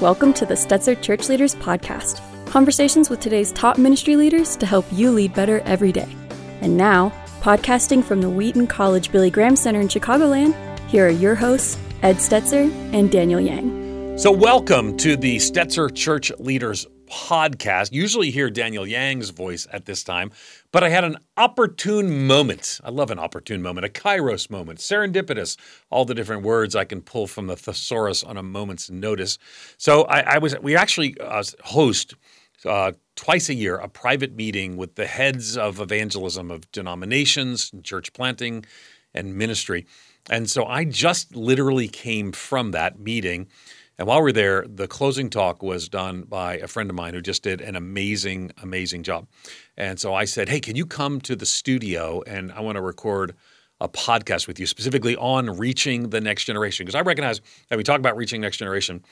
Welcome to the Stetzer Church Leaders Podcast conversations with today's top ministry leaders to help you lead better every day. And now, podcasting from the Wheaton College Billy Graham Center in Chicagoland, here are your hosts, Ed Stetzer and Daniel Yang. So, welcome to the Stetzer Church Leaders podcast. Usually hear Daniel Yang's voice at this time, but I had an opportune moment. I love an opportune moment, a kairos moment, serendipitous, all the different words I can pull from the thesaurus on a moment's notice. So I, I was, we actually uh, host uh, twice a year a private meeting with the heads of evangelism of denominations, church planting, and ministry. And so I just literally came from that meeting. And while we are there, the closing talk was done by a friend of mine who just did an amazing, amazing job. And so I said, Hey, can you come to the studio and I want to record a podcast with you specifically on reaching the next generation? Because I recognize that we talk about reaching next generation,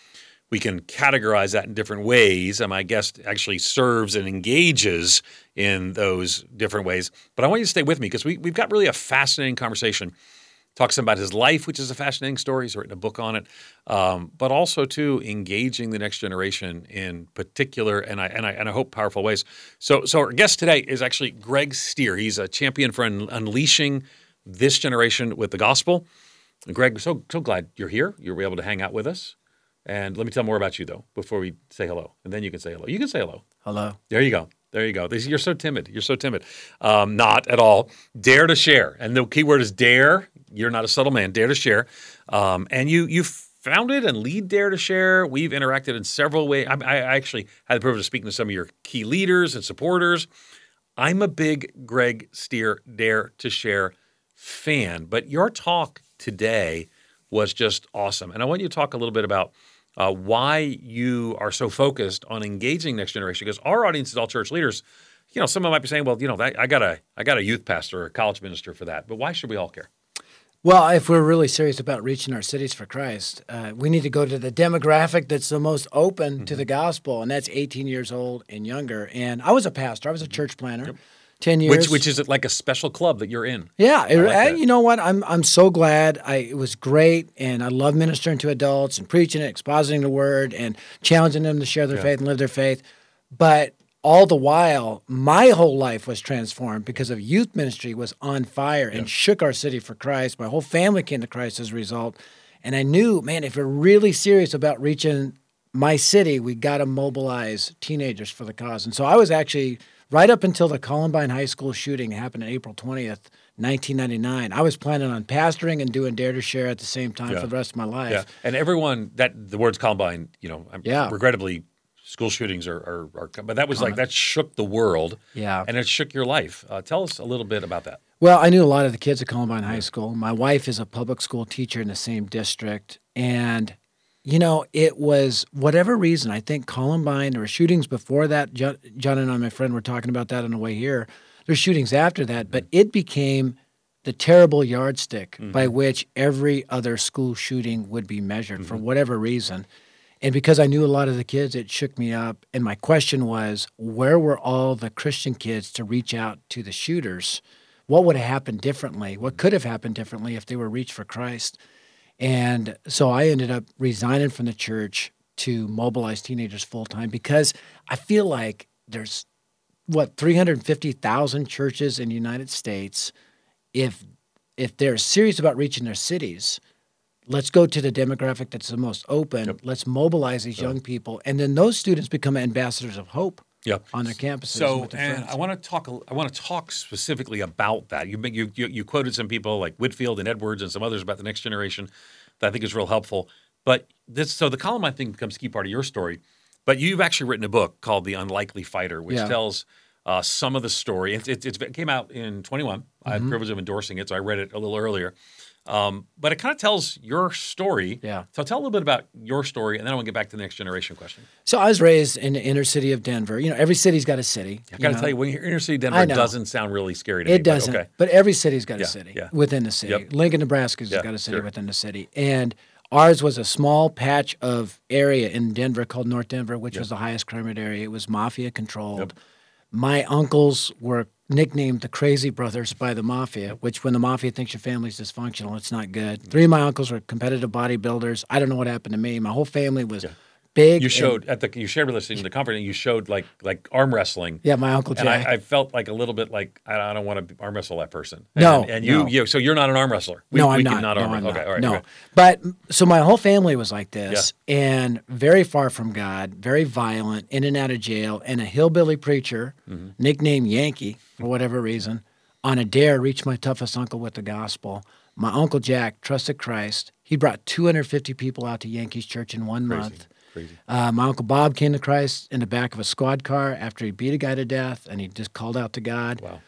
we can categorize that in different ways. And my guest actually serves and engages in those different ways. But I want you to stay with me because we, we've got really a fascinating conversation talks about his life, which is a fascinating story. He's written a book on it, um, but also too engaging the next generation in particular and I, and I and I hope powerful ways. So so our guest today is actually Greg Stier. He's a champion for un- unleashing this generation with the gospel. And Greg, so so glad you're here. You were able to hang out with us. And let me tell more about you though before we say hello, and then you can say hello. You can say hello. Hello. There you go. There you go. You're so timid. You're so timid. Um, not at all. Dare to share, and the key word is dare. You're not a subtle man. Dare to share, um, and you you founded and lead Dare to Share. We've interacted in several ways. I, I actually had the privilege of speaking to some of your key leaders and supporters. I'm a big Greg Stier Dare to Share fan, but your talk today was just awesome, and I want you to talk a little bit about. Uh, why you are so focused on engaging next generation because our audience is all church leaders you know someone might be saying well you know i got a i got a youth pastor or a college minister for that but why should we all care well, if we're really serious about reaching our cities for Christ, uh, we need to go to the demographic that's the most open mm-hmm. to the gospel, and that's 18 years old and younger. And I was a pastor, I was a church planner. Yep. 10 years. Which, which is like a special club that you're in. Yeah. It, like you know what? I'm, I'm so glad. I, it was great. And I love ministering to adults and preaching and expositing the word, and challenging them to share their yeah. faith and live their faith. But all the while, my whole life was transformed because of youth ministry was on fire and yeah. shook our city for Christ. My whole family came to Christ as a result. And I knew, man, if we're really serious about reaching my city, we got to mobilize teenagers for the cause. And so I was actually right up until the Columbine High School shooting happened on April 20th, 1999. I was planning on pastoring and doing Dare to Share at the same time yeah. for the rest of my life. Yeah. And everyone that the words Columbine, you know, yeah. regrettably school shootings are, are, are, but that was like that shook the world yeah and it shook your life uh, tell us a little bit about that well i knew a lot of the kids at columbine high school my wife is a public school teacher in the same district and you know it was whatever reason i think columbine there were shootings before that john, john and i my friend were talking about that on the way here there's shootings after that but it became the terrible yardstick mm-hmm. by which every other school shooting would be measured mm-hmm. for whatever reason and because I knew a lot of the kids, it shook me up. And my question was, where were all the Christian kids to reach out to the shooters? What would have happened differently? What could have happened differently if they were reached for Christ? And so I ended up resigning from the church to mobilize teenagers full time because I feel like there's what 350,000 churches in the United States. If if they're serious about reaching their cities, let's go to the demographic that's the most open. Yep. Let's mobilize these young people, and then those students become ambassadors of hope. Yep. on their campuses. So, and, I want to talk. I want to talk specifically about that. You, you you quoted some people like Whitefield and Edwards and some others about the next generation that I think is real helpful. But this, so the Columbine thing becomes a key part of your story. But you've actually written a book called The Unlikely Fighter, which yeah. tells uh, some of the story. It, it, it, came out in 21. Mm-hmm. I had the mm-hmm. privilege of endorsing it, so I read it a little earlier. Um, but it kind of tells your story. Yeah. So tell a little bit about your story, and then I want to get back to the next generation question. So I was raised in the inner city of Denver. You know, every city's got a city. I got to tell you, when you're inner city Denver, it doesn't sound really scary to it me. It doesn't. But, okay. but every city's got yeah, a city yeah. within the city. Yep. Lincoln, Nebraska's yeah, got a city sure. within the city, and ours was a small patch of area in Denver called North Denver, which yep. was the highest crime rate area. It was mafia controlled. Yep. My uncles were nicknamed the Crazy Brothers by the mafia, which when the mafia thinks your family's dysfunctional, it's not good. Mm-hmm. Three of my uncles were competitive bodybuilders. I don't know what happened to me. My whole family was yeah. Big. You and- showed at the you shared with us in the conference. You showed like like arm wrestling. yeah, my uncle Jay. And I, I felt like a little bit like I, I don't want to arm wrestle that person. No, and, and you, no. you, so you're not an arm wrestler. We, no, I'm can not. arm no, I'm not. Okay, all right. no, okay. but so my whole family was like this, and very far from God, very violent, in and out of jail, and a hillbilly preacher, Mm-hmm. nicknamed Yankee for whatever reason, on a dare reached my toughest uncle with the gospel. My uncle Jack trusted Christ. He brought 250 people out to Yankees Church in one month. Crazy. Uh, my uncle Bob came to Christ in the back of a squad car after he beat a guy to death, and he just called out to God Wow.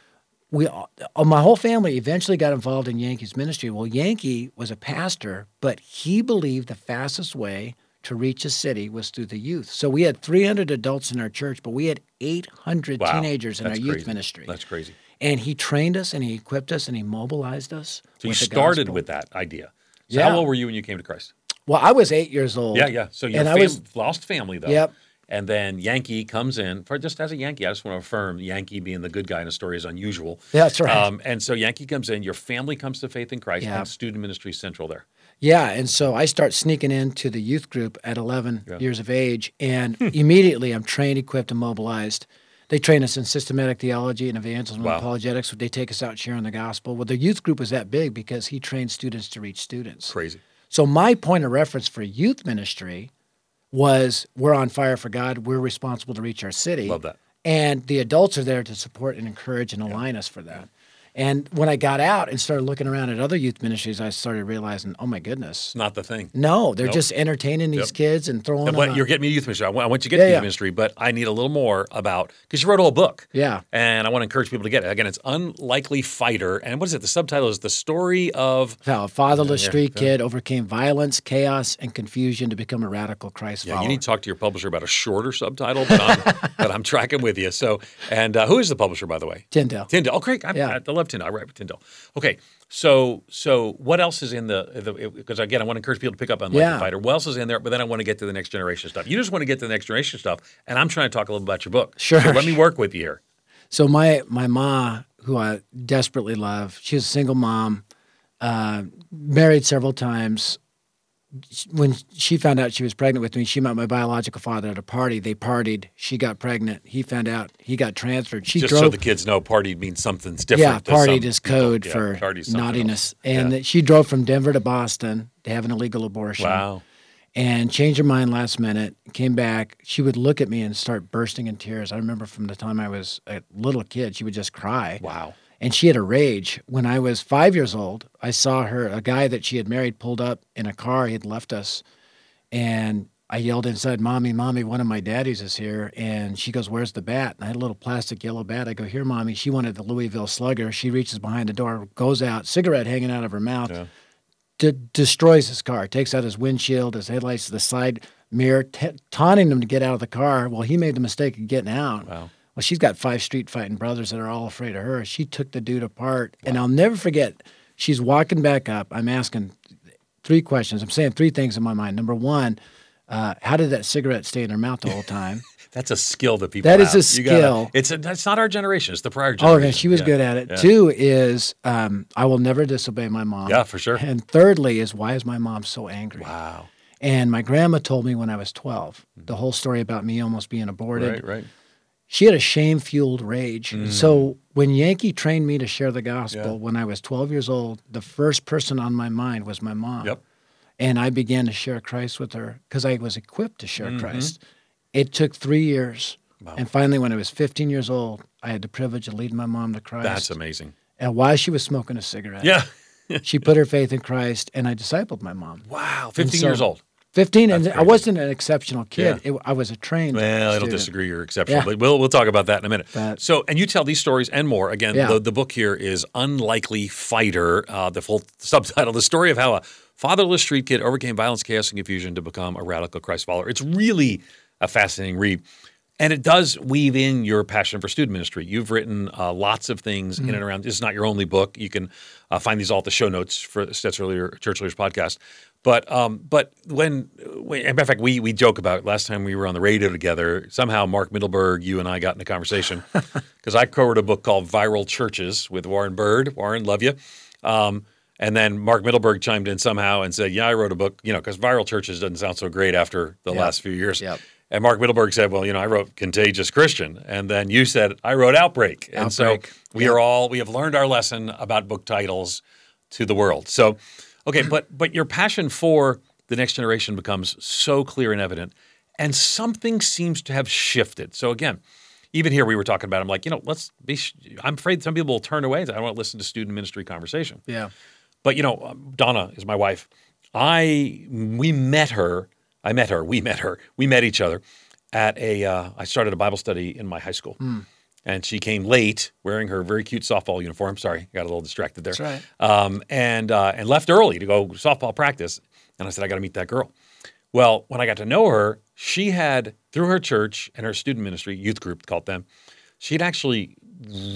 we all, uh, my whole family eventually got involved in Yankees ministry. Well, Yankee was a pastor, but he believed the fastest way to reach a city was through the youth. So we had 300 adults in our church, but we had 800 Wow. teenagers in That's our youth ministry. That's crazy. and he trained us and he equipped us and he mobilized us. So you started gospel. with that idea. So Yeah. how old were you when you came to Christ? Well, I was eight years old. Yeah, yeah. So your And I was- lost family though. Yep. And then Yankee comes in for just as a Yankee. I just want to affirm Yankee being the good guy in a story is unusual. Yeah, that's right. Um, and so Yankee comes in. Your family comes to faith in Christ, Yeah. and student ministry central there. Yeah, and so I start sneaking into the youth group at 11 Yeah. years of age, and immediately I'm trained, equipped, and mobilized. They train us in systematic theology and evangelism Wow. and apologetics. They take us out sharing the gospel. Well, the youth group was that big because he trained students to reach students. Crazy. So my point of reference for youth ministry was we're on fire for God. We're responsible to reach our city. Love that. And the adults are there to support and encourage and align us for that. And when I got out and started looking around at other youth ministries, I started realizing, oh my goodness, not the thing. no, they're Nope. just entertaining these Yep. kids and throwing them. But out. you're getting me youth ministry. I want, I want you to get Yeah, to youth yeah. ministry, but I need a little more about because you wrote a whole book. Yeah. And I want to encourage people to get it. Again, it's Unlikely Fighter. And what is it? The subtitle is The Story of. How a fatherless Yeah, street kid overcame violence, chaos, and confusion to become a radical Christ Yeah, follower. you need to talk to your publisher about a shorter subtitle, but I'm, but I'm tracking with you. So, and uh, who is the publisher, by the way? Tyndale. Tyndall. Oh, great! I, Yeah. I love Tyndale. I write with Tyndale. Okay, so so what else is in the? Because again, I want to encourage people to pick up on Yeah. Fighter. What else is in there? But then I want to get to the next generation stuff. You just want to get to the next generation stuff, and I'm trying to talk a little about your book. Sure. So let me work with you here. So my my ma, who I desperately love, she was a single mom, uh, married several times. When she found out she was pregnant with me, she met my biological father at a party. They partied. She got pregnant. He found out. He got transferred. She Just drove. so the kids know, party means something's different. yeah, partied is code Yeah, for something naughtiness. else. And Yeah. she drove from Denver to Boston to have an illegal abortion. Wow. and changed her mind last minute. Came back. She would look at me and start bursting in tears. I remember from the time I was a little kid, she would just cry. Wow. And she had a rage. When I was five years old, I saw her, a guy that she had married pulled up in a car. He had left us. And I yelled inside, Mommy, Mommy, one of my daddies is here. And she goes, Where's the bat? And I had a little plastic yellow bat. I go, Here, Mommy. She wanted the Louisville slugger. She reaches behind the door, goes out, cigarette hanging out of her mouth Yeah. de- destroys his car, takes out his windshield, his headlights, the side mirror, t- taunting him to get out of the car. Well, he made the mistake of getting out. Wow. Well, she's got five street fighting brothers that are all afraid of her. She took the dude apart. And I'll never forget, she's walking back up. I'm asking three questions. I'm saying three things in my mind. Number one, uh, how did that cigarette stay in her mouth the whole time? That's a skill that people. That is have. a You gotta- skill. it's a, that's not our generation. It's the prior oh, generation. and she was Yeah. good at it. Yeah. Two is, um, I will never disobey my mom. Yeah, for sure. And thirdly is, why is my mom so angry? Wow. And my grandma told me when I was 12 the whole story about me almost being aborted. Right. Right. She had a shame fueled rage. So when Yankee trained me to share the gospel Yeah. when I was 12 years old, the first person on my mind was my mom. Yep. And I began to share Christ with her because I was equipped to share Mm-hmm. Christ. It took three years. Wow. And finally, when I was 15 years old, I had the privilege of leading my mom to Christ. That's amazing. and while she was smoking a cigarette, Yeah. she put her faith in Christ, and I discipled my mom. Wow. 15 so- years old. 15, and I wasn't an exceptional kid. Yeah. It, I was a trained. Well, I don't disagree. You're exceptional, Yeah. but we'll we'll talk about that in a minute. But- so, and you tell these stories and more. Again, Yeah. the, the book here is "Unlikely Fighter." Uh, the full subtitle: "The Story of How a Fatherless Street Kid Overcame Violence, Chaos, and Confusion to Become a Radical Christ Follower." It's really a fascinating read. And it does weave in your passion for student ministry. You've written uh, lots of things in and around. This is not your only book. You can uh, find these all at the show notes for Stetzer Church Leaders podcast. But um, but when, when, matter of fact, we we joke about it. last time we were on the radio together. Somehow Mark Mittelberg, you and I got in a conversation because I co-wrote a book called Viral Churches with Warren Bird. Warren, love you. Um, And then Mark Mittelberg chimed in somehow and said, "Yeah, I wrote a book, you know, because viral churches doesn't sound so great after the Yep. last few years." Yep. And Mark Mittelberg said, "Well, you know, I wrote Contagious Christian," and then you said, "I wrote Outbreak." And so we Yep. are all we have learned our lesson about book titles to the world. So, okay, but but your passion for the next generation becomes so clear and evident, and something seems to have shifted. So again, even here we were talking about. I'm like, you know, let's be. sh- I'm afraid some people will turn away. I don't want to listen to student ministry conversation. Yeah. But you know, um, Donna is my wife. I we met her. I met her. We met her. We met each other at a. Uh, I started a Bible study in my high school, and she came late, wearing her very cute softball uniform. Sorry, got a little distracted there. That's Um, and uh, and left early to go softball practice. And I said, I got to meet that girl. Well, when I got to know her, she had through her church and her student ministry, youth group called them, she'd actually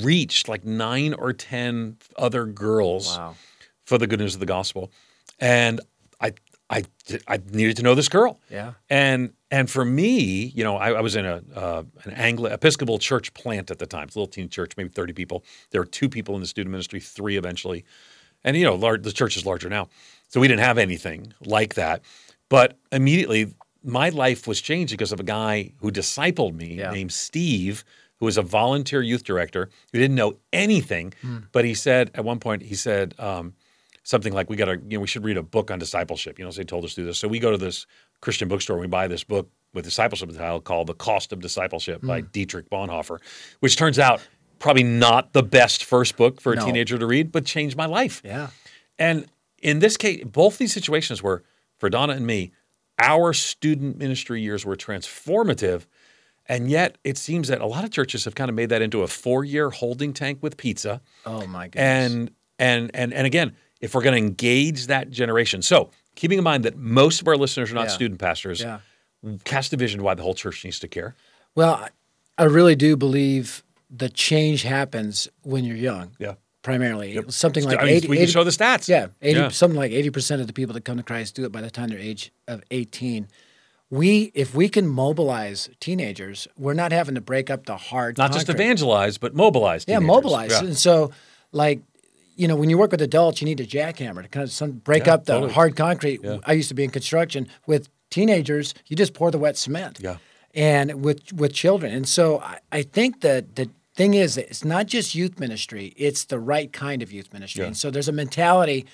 reached like nine or ten other girls Wow. for the good news of the gospel. And I, I, I needed to know this girl. Yeah. And and for me, you know, I, I was in a uh, an Anglo Episcopal church plant at the time. It's a little teeny church, maybe thirty people. There were two people in the student ministry, three eventually, and you know, lar- the church is larger now, so we didn't have anything like that. But immediately, my life was changed because of a guy who discipled me Yeah. named Steve, who was a volunteer youth director who didn't know anything, Hmm. but he said at one point he said. Um, something like we got to you know we should read a book on discipleship you know so they told us to do this so we go to this christian bookstore and we buy this book with discipleship title called the cost of discipleship by Hmm. dietrich bonhoeffer which turns out probably not the best first book for a No. teenager to read but changed my life Yeah. and in this case both these situations were for donna and me our student ministry years were transformative and yet it seems that a lot of churches have kind of made that into a four-year holding tank with pizza Oh my goodness. and and and and again, if we're going to engage that generation, so keeping in mind that most of our listeners are not Yeah. student pastors, yeah. cast a vision why the whole church needs to care. Well, I- really do believe the change happens when you're young. Yeah. Primarily, something like I mean, 80, we can show the stats. Yeah, 80, Yeah. something like 80% of the people that come to Christ do it by the time they're age of 18. We, if we can mobilize teenagers, we're not having to break up the hard. Not just evangelize, but mobilize. Yeah, mobilize. Yeah. And so, like, you know, when you work with adults, you need a jackhammer to kind of some, break Yeah, up the totally. hard concrete. Yeah. I used to be in construction with teenagers. You just pour the wet cement. Yeah. And with with children, and so I, I think that the thing is, that it's not just youth ministry; it's the right kind of youth ministry. Yeah. And so there's a mentality.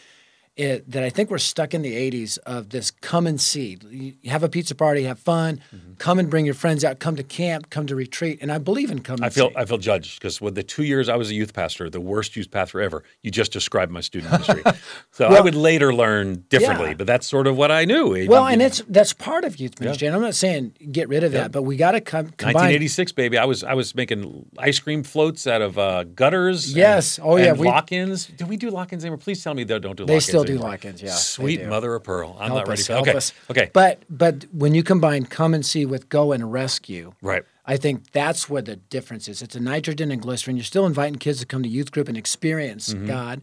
It, that I think we're stuck in the 80s of this come and see. You have a pizza party, have fun, Mm-hmm. come and bring your friends out, come to camp, come to retreat. And I believe in come and I feel see. I feel judged because with the two years I was a youth pastor, the worst youth pastor ever, you just described my student ministry. so I would later learn differently, Yeah. but that's sort of what I knew. Well, and know, it's that's part of youth ministry, and I'm not saying get rid of that, but we got to come combine. 1986, baby. I was I was making ice cream floats out of uh, gutters. Yes. and- Oh, yeah, we- lock-ins. Do we do lock-ins anymore? Please tell me they don't do. Lock-ins still do lock-ins, yeah, Sweet mother of pearl. I'm help not ready us, for. help okay. us. Okay. But but when you combine come and see with go and rescue, right. I think that's where the difference is. It's a nitrogen and glycerin. You're still inviting kids to come to youth group and experience Mm-hmm. God,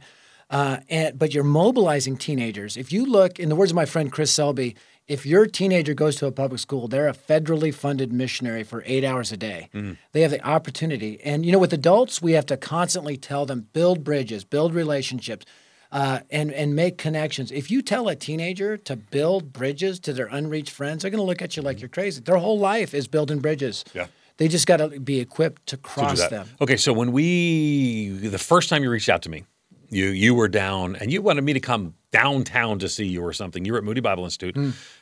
uh, and but you're mobilizing teenagers. If you look, in the words of my friend Chris Selby, if your teenager goes to a public school, they're a federally funded missionary for eight hours a day. Mm-hmm. They have the opportunity, and you know, with adults, we have to constantly tell them build bridges, build relationships. Uh, and and make connections. If you tell a teenager to build bridges to their unreached friends, they're going to look at you like you're crazy. Their whole life is building bridges. Yeah. They just got to be equipped to to cross that. them. Okay, so when we the first time you reached out to me, you you were down and you wanted me to come downtown to see you or something. You were at Moody Bible Institute,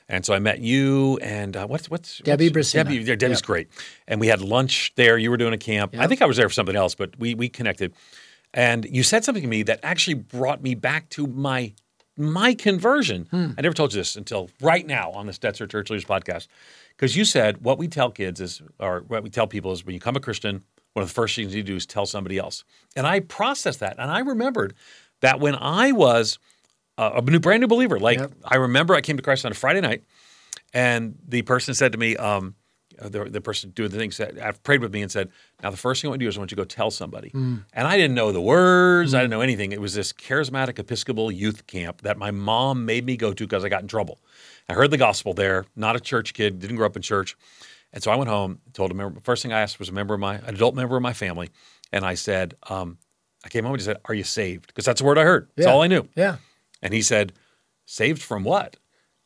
and so I met you and uh, what's what's. Debbie what's, Brissina. Debbie, yeah, Debbie's Yep. great, and we had lunch there. You were doing a camp. I think I was there for something else, but we we connected, and you said something to me that actually brought me back to my my conversion. Hmm. I never told you this until right now on the Stetzer Church Leaders podcast. Because you said what we tell kids is, or what we tell people is, when you become a Christian, one of the first things you do is tell somebody else. And I processed that, and I remembered that when I was a, a new, brand new believer, like Yep. I remember I came to Christ on a Friday night, and the person said to me, um, the, the person doing the thing said, I've prayed with me and said, Now, the first thing I want to do is I want you to go tell somebody. Hmm. And I didn't know the words, I didn't know anything. It was this charismatic Episcopal youth camp that my mom made me go to because I got in trouble. I heard the gospel there, not a church kid, didn't grow up in church. And so I went home, told a member, first thing I asked was a member of my, an adult member of my family. And I said, um, I came home and said, Are you saved? Because that's the word I heard. That's Yeah. all I knew. Yeah. And he said, "Saved from what?"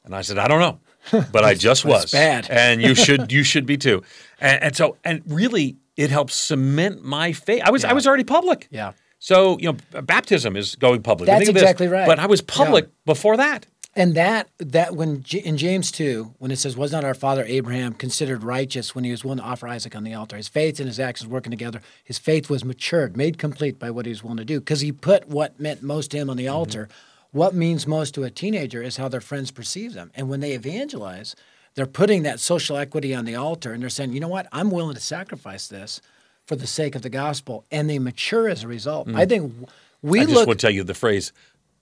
And I said, "I don't know, but I just That's was." bad. and you should you should be too. And, and so and really, it helps cement my faith. I was I was already public. Yeah. So you know, baptism is going public. That's Think of this. exactly right. But I was public Yeah. before that. And that that when J- in James two, when it says, "Was not our father Abraham considered righteous when he was willing to offer Isaac on the altar?" His faith and his actions working together. His faith was matured, made complete by what he was willing to do, because he put what meant most to him on the mm-hmm. altar. What means most to a teenager is how their friends perceive them, and when they evangelize, they're putting that social equity on the altar, and they're saying, "You know what? I'm willing to sacrifice this for the sake of the gospel," and they mature as a result. I think we I just look. would tell you the phrase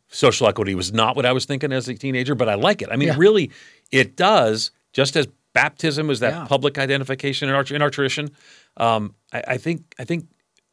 social equity was not what I was thinking as a teenager, but I like it. I mean, Yeah. really, it does. Just as baptism is that Yeah. public identification in our in our tradition, um, I, I think I think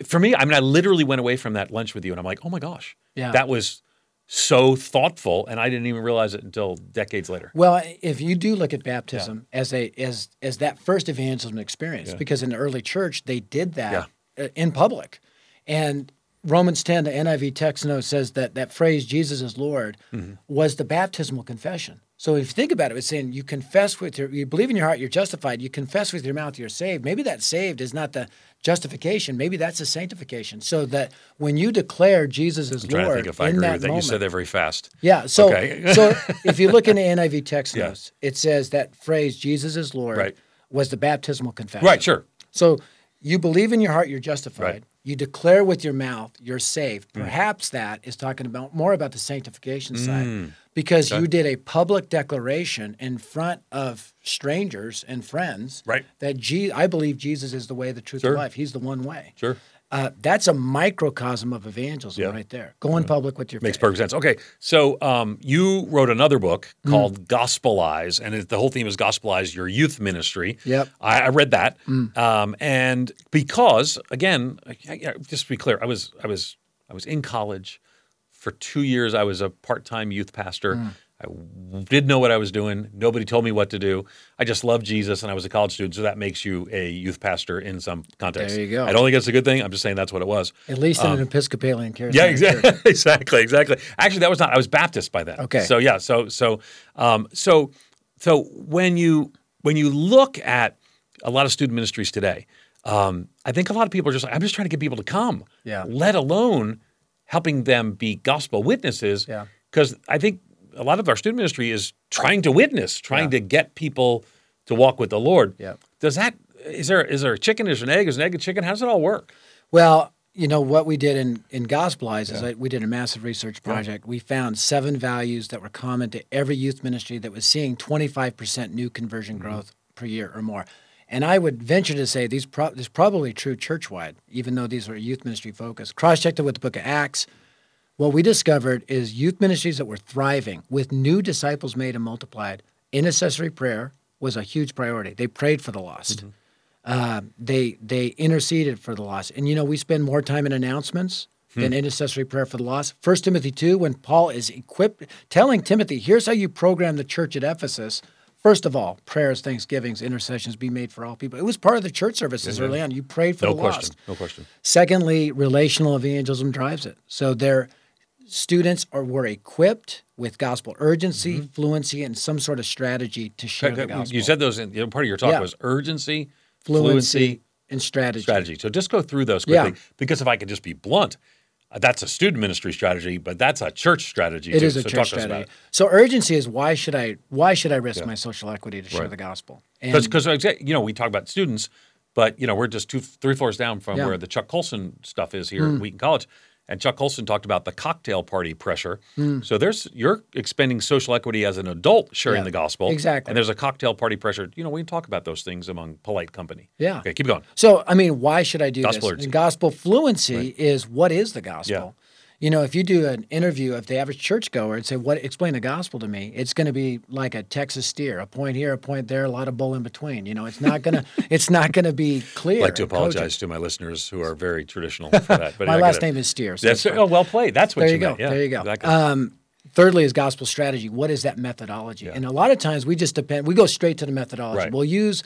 for me, I mean, I literally went away from that lunch with you, and I'm like, oh my gosh, Yeah. that was so thoughtful, and I didn't even realize it until decades later. Well, if you do look at baptism as a as as that first evangelism experience, because in the early church they did that uh, in public, and Romans ten, the NIV text note says that that phrase "Jesus is Lord" Mm-hmm. was the baptismal confession. So if you think about it, it's saying you confess with your, you believe in your heart, you're justified. You confess with your mouth, you're saved. Maybe that saved is not the justification. Maybe that's the sanctification. So that when you declare Jesus is I'm trying Lord to think if I in agree that with that. moment, You said that very fast. yeah. So, Okay. so if you look in the NIV text Yeah. notes, it says that phrase "Jesus is Lord" Right. was the baptismal confession. Right, sure. So you believe in your heart you're justified. Right. Mm. You declare with your mouth you're saved. Perhaps that is talking about more about the sanctification side because you did a public declaration in front of strangers and friends Right. that Je- I believe Jesus is the way, the truth, Sure. and life. He's the one way. Sure. Uh, that's a microcosm of evangelism Yeah. right there. Going public with your Makes faith. perfect sense. Okay, so um, you wrote another book Mm. called Gospelize, and it, the whole theme is Gospelize your youth ministry. Yep. Mm. I, I read that, um, and because again, I- I- just to be clear, I was I was I was in college for two years. I was a part time youth pastor. Mm. I didn't know what I was doing. Nobody told me what to do. I just loved Jesus, and I was a college student, so that makes you a youth pastor in some context. There you go. I don't think it's a good thing. I'm just saying that's what it was. At least in an Episcopalian charismatic Um, Yeah, exactly, exactly, exactly. Actually, that was not. I was Baptist by then. Okay. So yeah. So so um, so so when you when you look at a lot of student ministries today, um, I think a lot of people are just like, I'm just trying to get people to come. Yeah. Let alone helping them be gospel witnesses. Yeah. Because I think a lot of our student ministry is trying to witness, trying Yeah. to get people to walk with the Lord. Yeah. Does that is there is there a chicken? Is there an egg? Is an egg a chicken? How does it all work? Well, you know what we did in in Gospelize is that we did a massive research project. We found seven values that were common to every youth ministry that was seeing 25% new conversion Mm-hmm. growth per year or more. And I would venture to say these pro- this is probably true church-wide, even though these are youth ministry focused. Cross-checked it with the book of Acts. What we discovered is youth ministries that were thriving with new disciples made and multiplied. Intercessory prayer was a huge priority. They prayed for the lost. Uh, they they interceded for the lost. And you know, we spend more time in announcements hmm. than intercessory prayer for the lost. First Timothy two, when Paul is equipped, telling Timothy, "Here's how you program the church at Ephesus." First of all, prayers, thanksgivings, intercessions be made for all people. It was part of the church services mm-hmm. early on. You prayed for No the question. lost. No question. Secondly, relational evangelism drives it. So their students are were equipped with gospel urgency, fluency, and some sort of strategy to share the gospel. You said those in you know, part of your talk Yeah. was urgency, fluency, fluency, and strategy. strategy. So just go through those Yeah. quickly because if I could just be blunt, uh, that's a student ministry strategy, but that's a church strategy. It too. is a so church talk to us about strategy. So urgency is why should I why should I risk my social equity to share Right. the gospel? Because you know we talk about students, but you know we're just two three floors down from Yeah. Mm. where the Chuck Colson stuff is here at Wheaton College. And Chuck Colson talked about the cocktail party pressure. So there's you're expending social equity as an adult sharing Mm. Yeah, the gospel. exactly. And there's a cocktail party pressure. You know, we can talk about those things among polite company. Yeah. Okay, keep going. So, I mean, why should I do Gospel this? gospel fluency is what is the gospel? You know, if you do an interview of the average churchgoer and say, "What explain the gospel to me?" It's going to be like a Texas steer, a point here, a point there, a lot of bull in between. You know, it's not gonna, it's not going to be clear. I'd like to and cogent. apologize to my listeners who are very traditional for that. But My last name is Stier. So That's oh, well played. That's what there you you go. Yeah, there you go. Exactly. Um, thirdly, is gospel strategy. What is that methodology? And a lot of times we just depend. We go straight to the methodology. Right. We'll use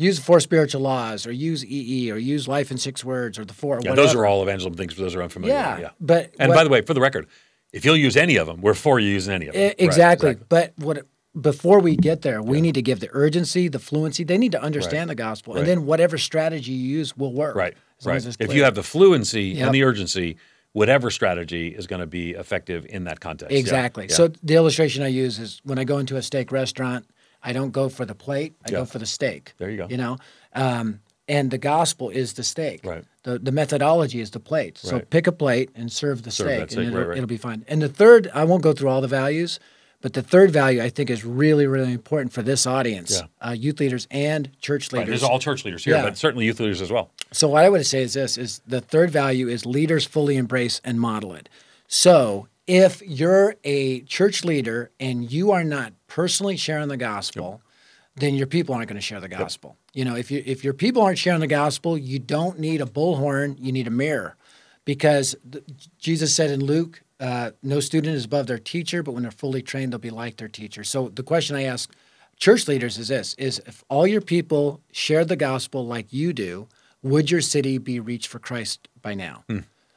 use the four spiritual laws, or use EE, or use life in six words, or the four. yeah, whatever. those are all evangelism things for those who are unfamiliar. Yeah, yeah. but and what- by the way, for the record, If you'll use any of them, we're for you using any of them. E- Right, exactly. But what before we get there, we need to give the urgency, the fluency. They need to understand Right. the gospel, Right. and then whatever strategy you use will work. Right. Right. If you have the fluency Yep. and the urgency, whatever strategy is going to be effective in that context. Yeah. Exactly. Yeah. So the illustration I use is when I go into a steak restaurant, I don't go for the plate, I Yeah. go for the steak. There you go. You know, um, and the gospel is the steak. Right. The the methodology is the plate. So Right. pick a plate and serve the Serve steak, steak, and it'll, right, right. it'll be fine. And the third, I won't go through all the values, but the third value I think is really really important for this audience, uh, youth leaders and church Right, leaders. There's all church leaders here, Yeah. but certainly youth leaders as well. So what I would say is this: is the third value is leaders fully embrace and model it. So if you're a church leader and you are not personally sharing the gospel, then your people aren't going to share the gospel. You know, if you if your people aren't sharing the gospel, you don't need a bullhorn; you need a mirror, because the, Jesus said in Luke, uh, "No student is above their teacher, but when they're fully trained, they'll be like their teacher." So the question I ask church leaders is this: is if all your people shared the gospel like you do, would your city be reached for Christ by now?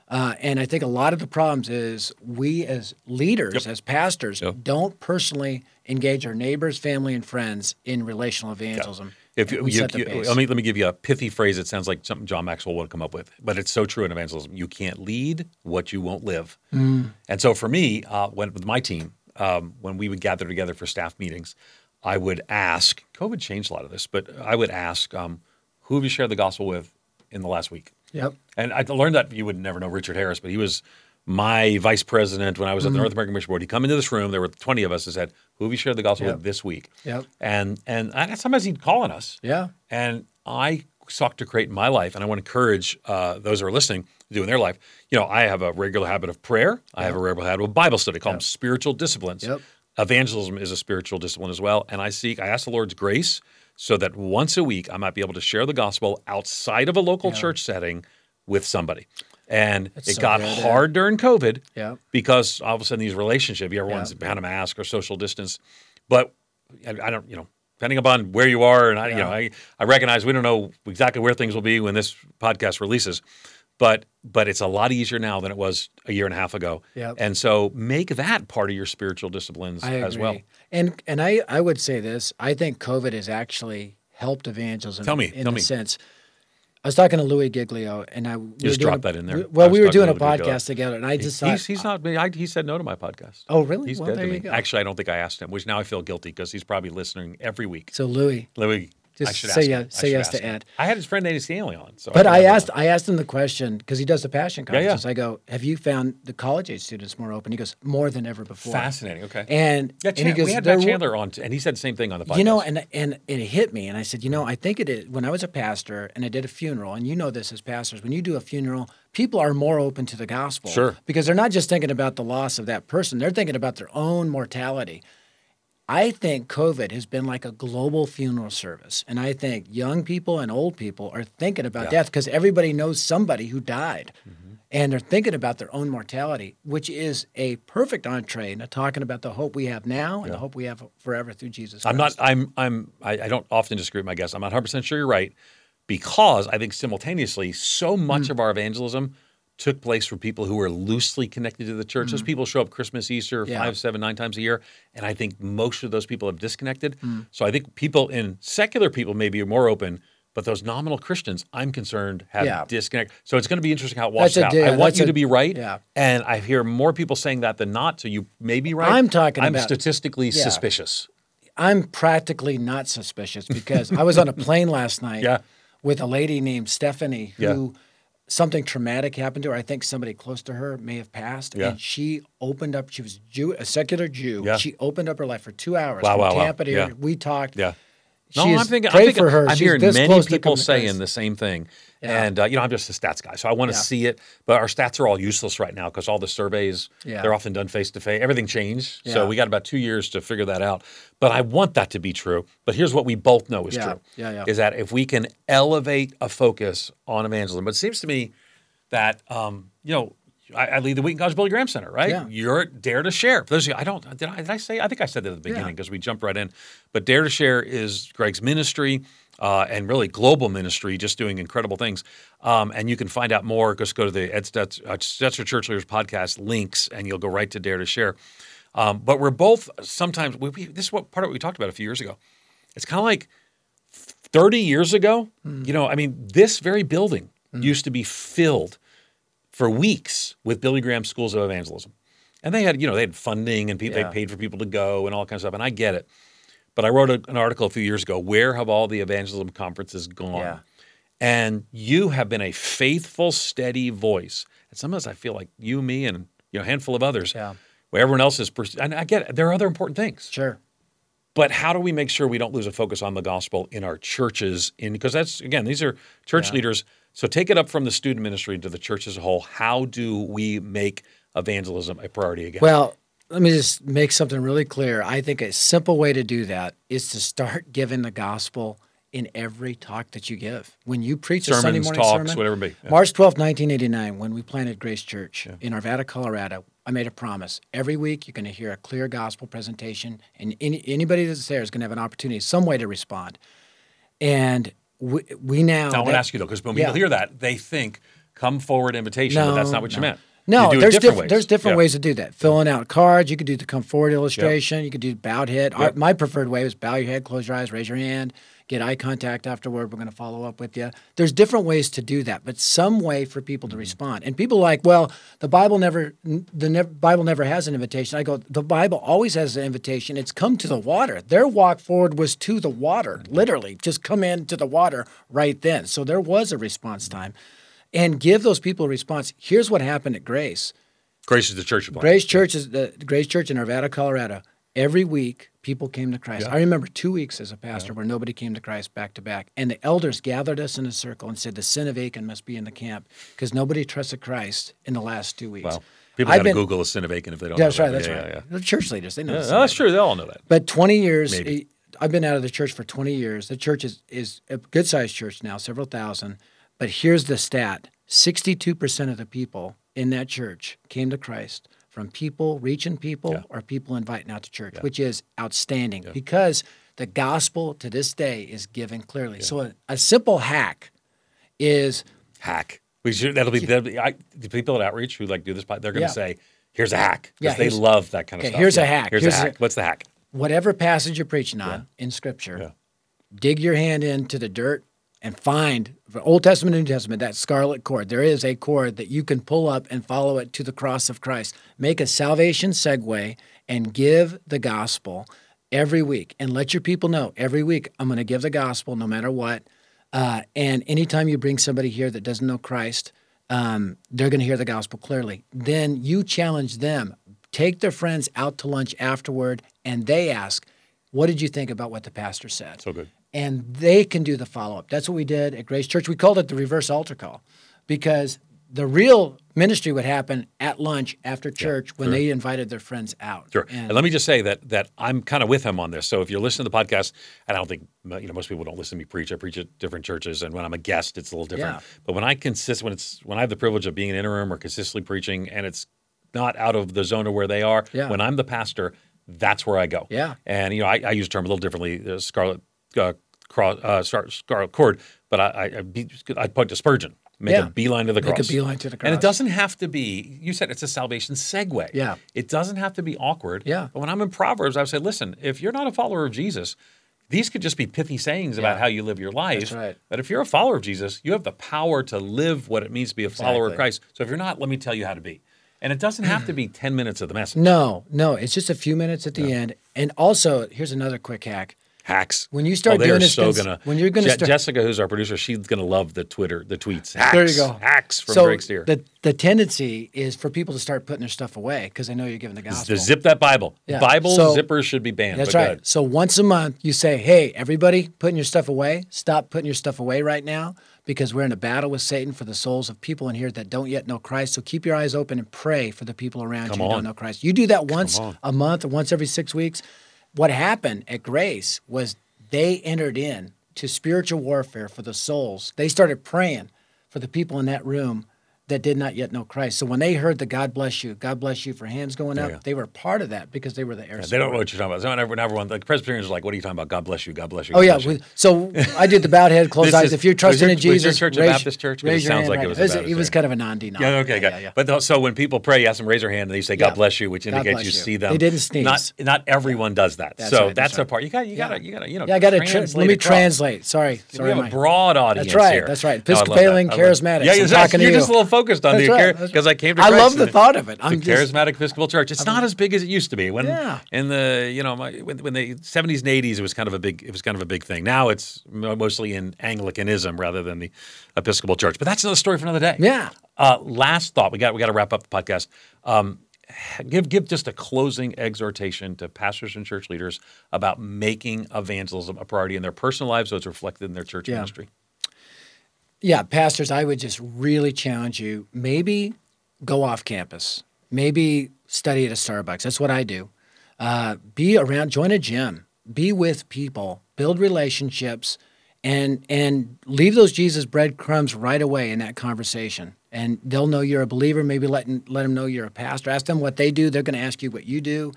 Uh, and I think a lot of the problems is we as leaders, as pastors, Yep. don't personally engage our neighbors, family, and friends in relational evangelism. If you, you, set the you- let me let me give you a pithy phrase. It sounds like something John Maxwell would come up with, but it's so true in evangelism. You can't lead what you won't live. Mm. And so for me, uh, when with my team, um, when we would gather together for staff meetings, I would ask. COVID changed a lot of this, but I would ask, um, who have you shared the gospel with in the last week? Yep. And I learned that you would never know Richard Harris, but he was my vice president when I was at the North American Mission Board. He'd come into this room. There were twenty of us. and said, "Who have you shared the gospel Yep. with this week?" Yep. And and I, sometimes he'd call on us. Yeah. And I sought to create in my life, and I want to encourage uh, those who are listening to do in their life. You know, I have a regular habit of prayer. I have a regular habit of Bible study. Call them spiritual disciplines. Yep. Evangelism is a spiritual discipline as well, and I seek. I ask the Lord's grace so that once a week I might be able to share the gospel outside of a local church setting with somebody. And it so got good, yeah. hard during COVID Yeah. because all of a sudden these relationships, everyone's Yeah. behind a mask or social distance. But I, I don't, you know, depending upon where you are, and I, you know, I, I recognize we don't know exactly where things will be when this podcast releases, but but it's a lot easier now than it was a year and a half ago. Yep. And so make that part of your spiritual disciplines as well. And and I, I would say this: I think COVID has actually helped evangelism. Tell me, in tell the me. sense. I was talking to Louis Giglio, and I we Just doing drop a- that in there. well, we were doing a Louis Giglio. podcast together, and I just he's, thought, he's not. Uh, I, he said no to my podcast. Oh, really? He's Well, there to me. go. Actually, I don't think I asked him, which now I feel guilty because he's probably listening every week. so Louis. Louis, Just should say ask yes- him. I say yes to. Ed. I had his friend Andy Stanley on. So But I remember asked. I asked him the question because he does the passion Yeah, yeah. conference. I go, "Have you found the college age students more open?" He goes, "More than ever before." Fascinating. Okay. And yeah, and he goes, we had "They're- Matt Chandler on, and he said the same thing on the podcast. You know, and and it hit me, and I said, you know, I think it is. When I was a pastor and I did a funeral, and you know this as pastors, when you do a funeral, people are more open to the gospel, Sure. because they're not just thinking about the loss of that person; they're thinking about their own mortality. I think COVID has been like a global funeral service, and I think young people and old people are thinking about death because everybody knows somebody who died. Mm-hmm. And they're thinking about their own mortality, which is a perfect entree into talking about the hope we have now and the hope we have forever through Jesus. I'm not. I'm. I'm. I, I don't often disagree with my guests. I'm not 100 percent sure you're right, because I think simultaneously, so much Hmm. of our evangelism took place for people who are loosely connected to the church. Those people show up Christmas, Easter. Yeah. five, seven, nine times a year, and I think most of those people have disconnected. Hmm. So I think people in secular people maybe are more open. But those nominal Christians, I'm concerned, have Yeah. disconnect. So it's going to be interesting how it washes out. I want you a- to be right, yeah. and I hear more people saying that than not. So you may be right. I'm talking I'm about- statistically Yeah. suspicious. I'm practically not suspicious because I was on a plane last night Yeah. with a lady named Stephanie who something traumatic happened to her. I think somebody close to her may have passed. Yeah. And she opened up, she was Jew, a secular Jew. Yeah. She opened up her life for two hours. Wow, wow, wow. Tampa to Yeah. We talked. Yeah. No, is- I'm thinking. pray I'm thinking, for her. I'm She's hearing many people saying the same thing, Yeah. and uh, you know, I'm just a stats guy, so I want to Yeah. see it. But our stats are all useless right now because all the surveys Yeah. they're often done face to face. Everything changed, so we got about two years to figure that out. But I want that to be true. But here's what we both know is true: Yeah, yeah. is that if we can elevate a focus on evangelism, but it seems to me that um, you know. I, I lead the Wheaton College Billy Graham Center, right? Yeah. You're dare to share. For those of you, I don't did I, did I say? I think I said that at the beginning Yeah. because we jumped right in. But dare to share is Greg's ministry. uh, and really global ministry, just doing incredible things. Um, and you can find out more. Just go to the Ed Stetzer, uh, Stetzer Church Leaders podcast links, and you'll go right to Dare to Share. Um, but we're both sometimes. We, we, this is what part of what we talked about a few years ago. It's kind of like 30 years ago. Hmm. You know, I mean, this very building used to be filled for weeks with Billy Graham schools of evangelism. And they had, you know, they had funding and people, Yeah. they paid for people to go and all kinds of stuff. And I get it. But I wrote a, an article a few years ago. Where have all the evangelism conferences gone? Yeah. And you have been a faithful, steady voice. And sometimes I feel like you, me, and you know, a handful of others, Yeah. where everyone else is. Pers- and I get it. There are other important things. Sure. But how do we make sure we don't lose a focus on the gospel in our churches? In because that's again, these are church leaders. So take it up from the student ministry to the church as a whole. How do we make evangelism a priority again? Well, let me just make something really clear. I think a simple way to do that is to start giving the gospel in every talk that you give. When you preach a Sunday Sermons, morning talks, sermon, whatever it be. Yeah. March 12, 1989, when we planted Grace Church in Arvada, Colorado, I made a promise. Every week you're going to hear a clear gospel presentation, and any, anybody that's there is going to have an opportunity, some way to respond. And we, we now. now I want to ask you though, because when Yeah. people hear that, they think come forward invitation, but that's not what you meant. No, You do it there's different ways. there's different Yeah. ways to do that. Filling out cards, you could do the come forward illustration, you could do bowed head. Our- my preferred way was bow your head, close your eyes, raise your hand, get eye contact afterward. We're going to follow up with you. There's different ways to do that, but some way for people Mm-hmm. to respond. And people are like, well, the Bible never the ne- Bible never has an invitation. I go, the Bible always has an invitation. It's come to the water. Their walk forward was to the water, literally, just come into the water right then. So there was a response time. And give those people a response. Here's what happened at Grace. Grace is the church of Grace Church is the Grace Church in Arvada, Colorado. Every week, people came to Christ. I remember two weeks as a pastor where nobody came to Christ back to back, and the elders gathered us in a circle and said, "The sin of Achan must be in the camp because nobody trusted Christ in the last two weeks." Wow. People got to Google the sin of Achan if they don't That's know right. that. That's yeah, right. Yeah, yeah. They're church leaders. They know. Yeah, the no, sin that's true. They all know that. But 20 years, Maybe. I've been out of the church for 20 years. The church is, is a good sized church now, several thousand. But here's the stat 62% of the people in that church came to Christ from people reaching people Yeah. or people inviting out to church, which is outstanding because the gospel to this day is given clearly. So a, a simple hack is hack. We should, that'll be, that'll be I, the people at Outreach who like do this. They're going to Yeah. say, "Here's a hack," Yeah, because they love that kind of okay, stuff. here's a hack. Here's, Here's a a- hack. What's the hack? whatever passage you're preaching on in Scripture, Yeah. dig your hand into the dirt and find for Old Testament and New Testament that scarlet cord. There is a cord that you can pull up and follow it to the cross of Christ. Make a salvation segue and give the gospel every week, and let your people know every week I'm going to give the gospel no matter what. Uh, and anytime you bring somebody here that doesn't know Christ, um, they're going to hear the gospel clearly. Then you challenge them. Take their friends out to lunch afterward, and they ask, "What did you think about what the pastor said?" So good. And they can do the follow up. That's what we did at Grace Church. We called it the reverse altar call because the real ministry would happen at lunch after church when they invited their friends out. Sure. And- And, let me just say that that I'm kind of with him on this. So if you're listening to the podcast, and I don't think you know most people don't listen to me preach. I preach at different churches, and when I'm a guest, it's a little different. Yeah. But when I consist, when it's when I have the privilege of being an interim or consistently preaching, and it's not out of the zone of where they are, Yeah. when I'm the pastor, that's where I go. Yeah. And you know, I, I use the term a little differently, uh, scarlet uh, cross, uh, scar- scarlet cord, but I I, I, be, point to Spurgeon. Make Yeah. a beeline to the cross. Make a beeline to the cross. And it doesn't have to be. You said it's a salvation segue. Yeah. It doesn't have to be awkward. Yeah. But when I'm in Proverbs, I would say, listen, if you're not a follower of Jesus, these could just be pithy sayings about Yeah. how you live your life. That's right. But if you're a follower of Jesus, you have the power to live what it means to be a follower of Christ. So if you're not, let me tell you how to be. And it doesn't have to be 10 minutes of the message. no, no, it's just a few minutes at the end. And also, here's another quick hack. Hacks. When you start oh, doing this, so cons- gonna. when you're gonna Je- start- Jessica, who's our producer, she's gonna love the Twitter, the tweets. Hacks. There you go. Hacks from so Greg Stier. the the tendency is for people to start putting their stuff away because they know you're giving the gospel. To zip that Bible. Yeah. Bible So- zippers should be banned. That's right. So once a month, you say, "Hey, everybody, putting your stuff away. Stop putting your stuff away right now because we're in a battle with Satan for the souls of people in here that don't yet know Christ. So keep your eyes open and pray for the people around Come you who don't know Christ. You do that once a month or once every six weeks. What happened at Grace was they entered in to spiritual warfare for the souls. They started praying for the people in that room that did not yet know Christ. So when they heard the God bless you, God bless you for hands going up, yeah. they were part of that because they were the heirs. They don't know what you're talking about. So whenever, whenever one, like Presbyterians are like, "What are you talking about? God bless you. God bless you." Oh yeah. you." we- So I did the bowed head, closed eyes. is- if you're trusting your- in was your Jesus, church a raise, Baptist church? it raise your sounds hand like it was a It was, Baptist it was kind of a non-denom. Yeah, okay, yeah, got yeah, yeah. But th- so when people pray, you ask them raise their hand, and they say "God Yeah. bless you," which indicates you you. see them. They didn't sneeze. Not not everyone does that. That's so right, that's that's the part you got. You got to you got to you know. Yeah, I got to let me translate. Sorry, We sorry. have a broad audience That's right. That's right. No, I love that. Episcopalian, charismatic. Yeah. You're just a little focused on That's the right, because right. I came to I Christ love the thought of it. The I'm just- charismatic Episcopal Church. It's not as big as it used to be. When Yeah. in the you know my, when, when the 70s and 80s, it was kind of a big it was kind of a big thing. Now it's mostly in Anglicanism rather than the Episcopal Church. But that's another story for another day. Yeah. Uh, last thought. We got we got to wrap up the podcast. Um, give give just a closing exhortation to pastors and church leaders about making evangelism a priority in their personal lives, so it's reflected in their church Yeah. ministry. Yeah, pastors, I would just really challenge you. Maybe go off campus. Maybe study at a Starbucks. That's what I do. Uh, be around, join a gym, be with people, build relationships, and and leave those Jesus breadcrumbs right away in that conversation. And they'll know you're a believer. Maybe let let them know you're a pastor. Ask them what they do. They're going to ask you what you do,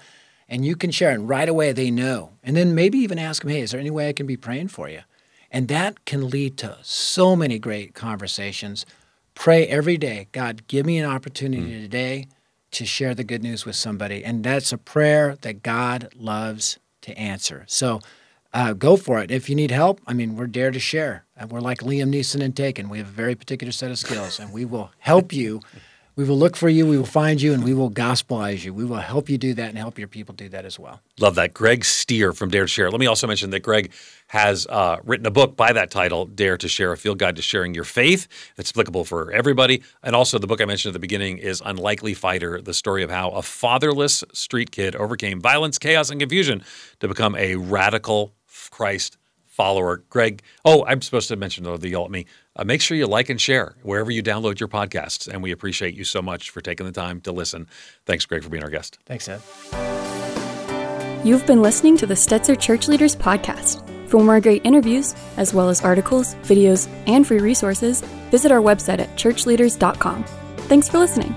and you can share. And right away they know. And then maybe even ask them, "Hey, is there any way I can be praying for you?" And that can lead to so many great conversations. Pray every day, God, give me an opportunity today to share the good news with somebody. And that's a prayer that God loves to answer. So uh, go for it. If you need help, I mean, we're dare to share. And we're like Liam Neeson and Taken. We have a very particular set of skills, and we will help you. We will look for you, we will find you, and we will gospelize you. We will help you do that and help your people do that as well. Love that. Greg Stier from Dare to Share. Let me also mention that Greg has uh, written a book by that title, Dare to Share, a field guide to sharing your faith. That's applicable for everybody. And also, the book I mentioned at the beginning is Unlikely Fighter, the story of how a fatherless street kid overcame violence, chaos, and confusion to become a radical Christ follower. Greg, oh, I'm supposed to mention though, the yell at me. Uh, make sure you like and share wherever you download your podcasts. And we appreciate you so much for taking the time to listen. Thanks, Greg, for being our guest. Thanks, Ed. You've been listening to the Stetzer Church Leaders Podcast. For more great interviews, as well as articles, videos, and free resources, visit our website at churchleaders.com. Thanks for listening.